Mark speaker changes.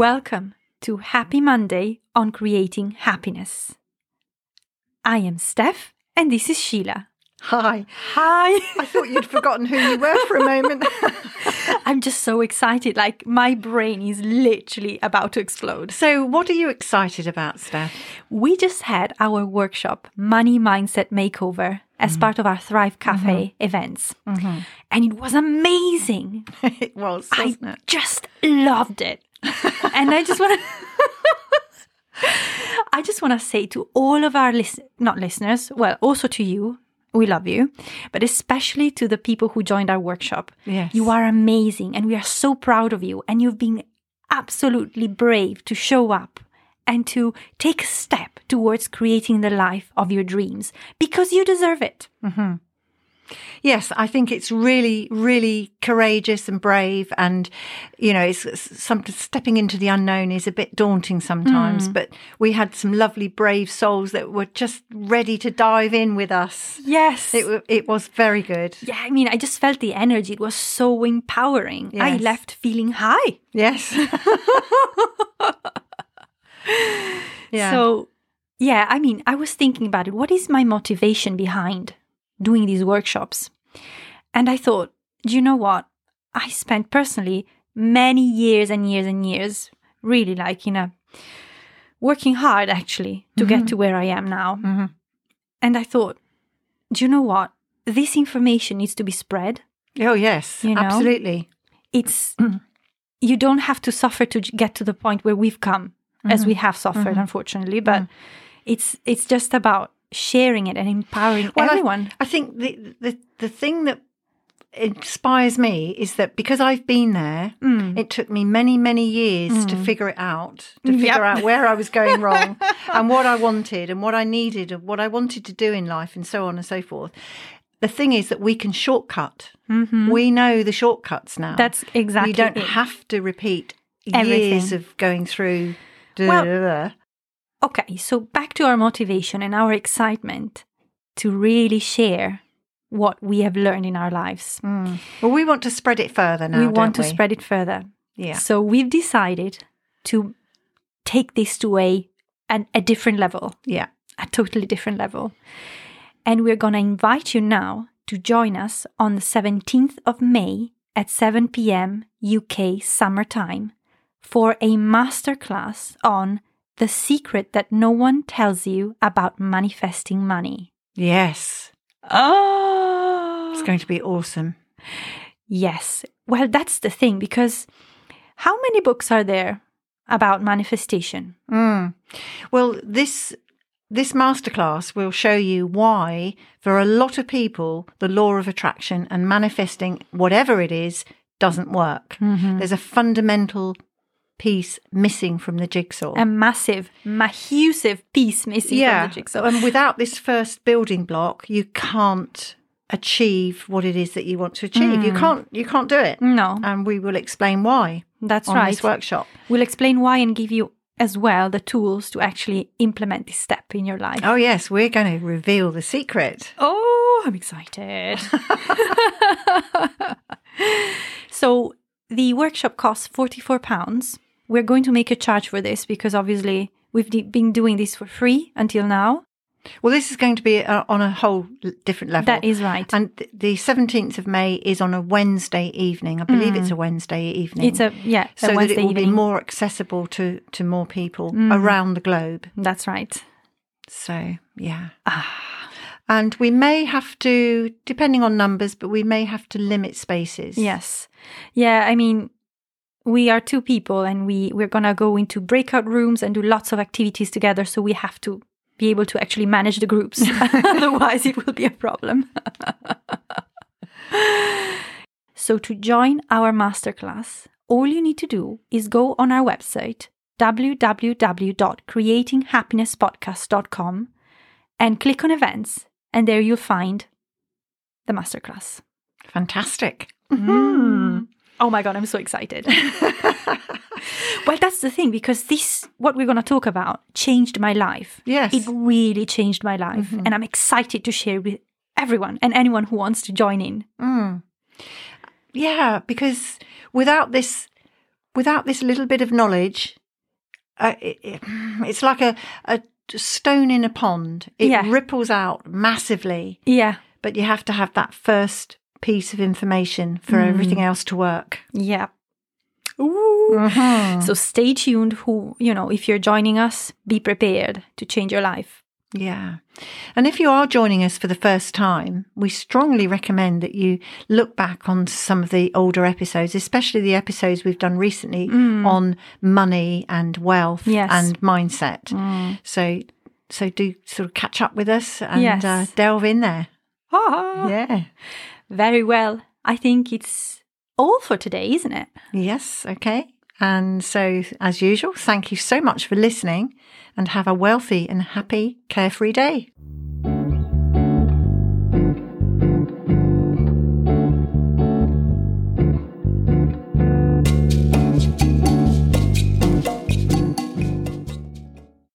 Speaker 1: Welcome to Happy Monday on Creating Happiness. I am Steph and this is Sheila.
Speaker 2: Hi.
Speaker 1: Hi.
Speaker 2: I thought you'd forgotten who you were for a moment.
Speaker 1: I'm just so excited. Like my brain is literally about to explode.
Speaker 2: so, what are you excited about, Steph?
Speaker 1: We just had our workshop, Money Mindset Makeover, as mm-hmm. part of our Thrive Cafe mm-hmm. events. Mm-hmm. And it was amazing.
Speaker 2: it was,
Speaker 1: I
Speaker 2: it?
Speaker 1: just loved it. And I just want to. I just want to say to all of our listen, not listeners, well, also to you, we love you, but especially to the people who joined our workshop.
Speaker 2: Yes.
Speaker 1: You are amazing and we are so proud of you. And you've been absolutely brave to show up and to take a step towards creating the life of your dreams because you deserve it. Mm-hmm.
Speaker 2: Yes, I think it's really, really courageous and brave. And, you know, it's, it's some, stepping into the unknown is a bit daunting sometimes, hmm. but we had some lovely, brave souls that were just ready to dive in with us.
Speaker 1: Yes.
Speaker 2: It, it was very good.
Speaker 1: yeah, I mean, I just felt the energy. It was so empowering. I left feeling high.
Speaker 2: Yes. yeah.
Speaker 1: So, yeah, I mean, I was thinking about it. What is my motivation behind doing these workshops? And I thought, do you know what? I spent personally many years and years and years, really like, you know, working hard actually to get mm-hmm. to where I am now.
Speaker 2: Mhm.
Speaker 1: And I thought, do you know what? This information needs to be spread.
Speaker 2: oh, yes,
Speaker 1: You know?
Speaker 2: absolutely.
Speaker 1: It's, you don't have to suffer to get to the point where we've come as mm-hmm. we have suffered, mm-hmm. unfortunately, but mm. it's, it's just about sharing it and empowering
Speaker 2: Well, I-
Speaker 1: everyone.
Speaker 2: I think the, the the thing that inspires me is that because I've been there,
Speaker 1: Mm.
Speaker 2: it took me many many years to figure it out, to
Speaker 1: Yep.
Speaker 2: figure out where I was going wrong and what I wanted and what I needed and what I wanted to do in life and so on and so forth. The thing is that we can shortcut. We know the shortcuts now.
Speaker 1: Mm-hmm. That's exactly
Speaker 2: you don't
Speaker 1: it.
Speaker 2: have to repeat
Speaker 1: Everything.
Speaker 2: years of going through.
Speaker 1: Well-. Okay, so back to our motivation and our excitement to really share what we have learned in our lives.
Speaker 2: Mm. Well, we want to spread it further now.
Speaker 1: we want to spread it further.
Speaker 2: Yeah.
Speaker 1: So we've decided to take this to a an, a different level,
Speaker 2: Yeah.
Speaker 1: a totally different level. And we're going to invite you now to join us on the 17th of May at 7 p.m. UK summertime for a masterclass on the secret that no one tells you about manifesting money.
Speaker 2: Yes.
Speaker 1: Oh,
Speaker 2: It's going to be awesome.
Speaker 1: Yes. Well, that's the thing because how many books are there about manifestation?
Speaker 2: Mm. Well, this this masterclass will show you why, for a lot of people, the law of attraction and manifesting whatever it is doesn't work. There's a fundamental piece missing from the jigsaw.
Speaker 1: A massive, massive piece missing
Speaker 2: yeah,
Speaker 1: from the jigsaw.
Speaker 2: and without this first building block, you can't achieve what it is that you want to achieve. You mm. can't. You can't do it.
Speaker 1: no,
Speaker 2: And we will explain why
Speaker 1: that's
Speaker 2: on
Speaker 1: right.
Speaker 2: this workshop.
Speaker 1: We'll explain why and give you as well the tools to actually implement this step in your life.
Speaker 2: Oh yes, we're going to reveal the secret.
Speaker 1: Oh, I'm excited. so the workshop costs £44. We're going to make a charge for this because obviously we've de- been doing this for free until now.
Speaker 2: Well, this is going to be uh, on a whole different level.
Speaker 1: That is right.
Speaker 2: And th- the 17th of May is on a Wednesday evening. I believe it's a Wednesday evening.
Speaker 1: Mm. It's a, yeah, a
Speaker 2: so that it will
Speaker 1: evening. Mm.
Speaker 2: be more accessible to, to more people around the globe.
Speaker 1: That's right.
Speaker 2: So, yeah.
Speaker 1: Ah.
Speaker 2: And we may have to, depending on numbers, but we may have to limit spaces.
Speaker 1: Yes. Yeah, I mean, we are two people and we, we're going to go into breakout rooms and do lots of activities together. So we have to be able to actually manage the groups. Otherwise, it will be a problem. so to join our masterclass, all you need to do is go on our website, www.creatinghappinesspodcast.com, and click on events. And there you'll find the masterclass.
Speaker 2: Fantastic.
Speaker 1: Mm. Oh my God, I'm so excited. well, that's the thing because this, what we're going to talk about, changed my life.
Speaker 2: Yes.
Speaker 1: It really changed my life. And I'm excited to share with everyone and anyone who wants to join in.
Speaker 2: Mm. Yeah, because without this without this little bit of knowledge, uh, it, it, it's like a, a stone in a pond. It
Speaker 1: Yeah.
Speaker 2: ripples out massively,
Speaker 1: Yeah.
Speaker 2: but you have to have that first piece of information for
Speaker 1: Mm.
Speaker 2: everything else to work.
Speaker 1: Yeah. Ooh.
Speaker 2: Mhm.
Speaker 1: So stay tuned. Who, you know, if you're joining us, be prepared to change your life.
Speaker 2: Yeah. And if you are joining us for the first time, we strongly recommend that you look back on some of the older episodes, especially the episodes we've done recently on money and wealth
Speaker 1: Mm. Yes. Mm.
Speaker 2: and mindset. So so do sort of catch up with us and
Speaker 1: Yes.
Speaker 2: uh, delve in there.
Speaker 1: Ah,
Speaker 2: Yeah.
Speaker 1: Very well. I think it's all for today, isn't it?
Speaker 2: Yes, okay. And so as usual, thank you so much for listening and have a wealthy and happy carefree day.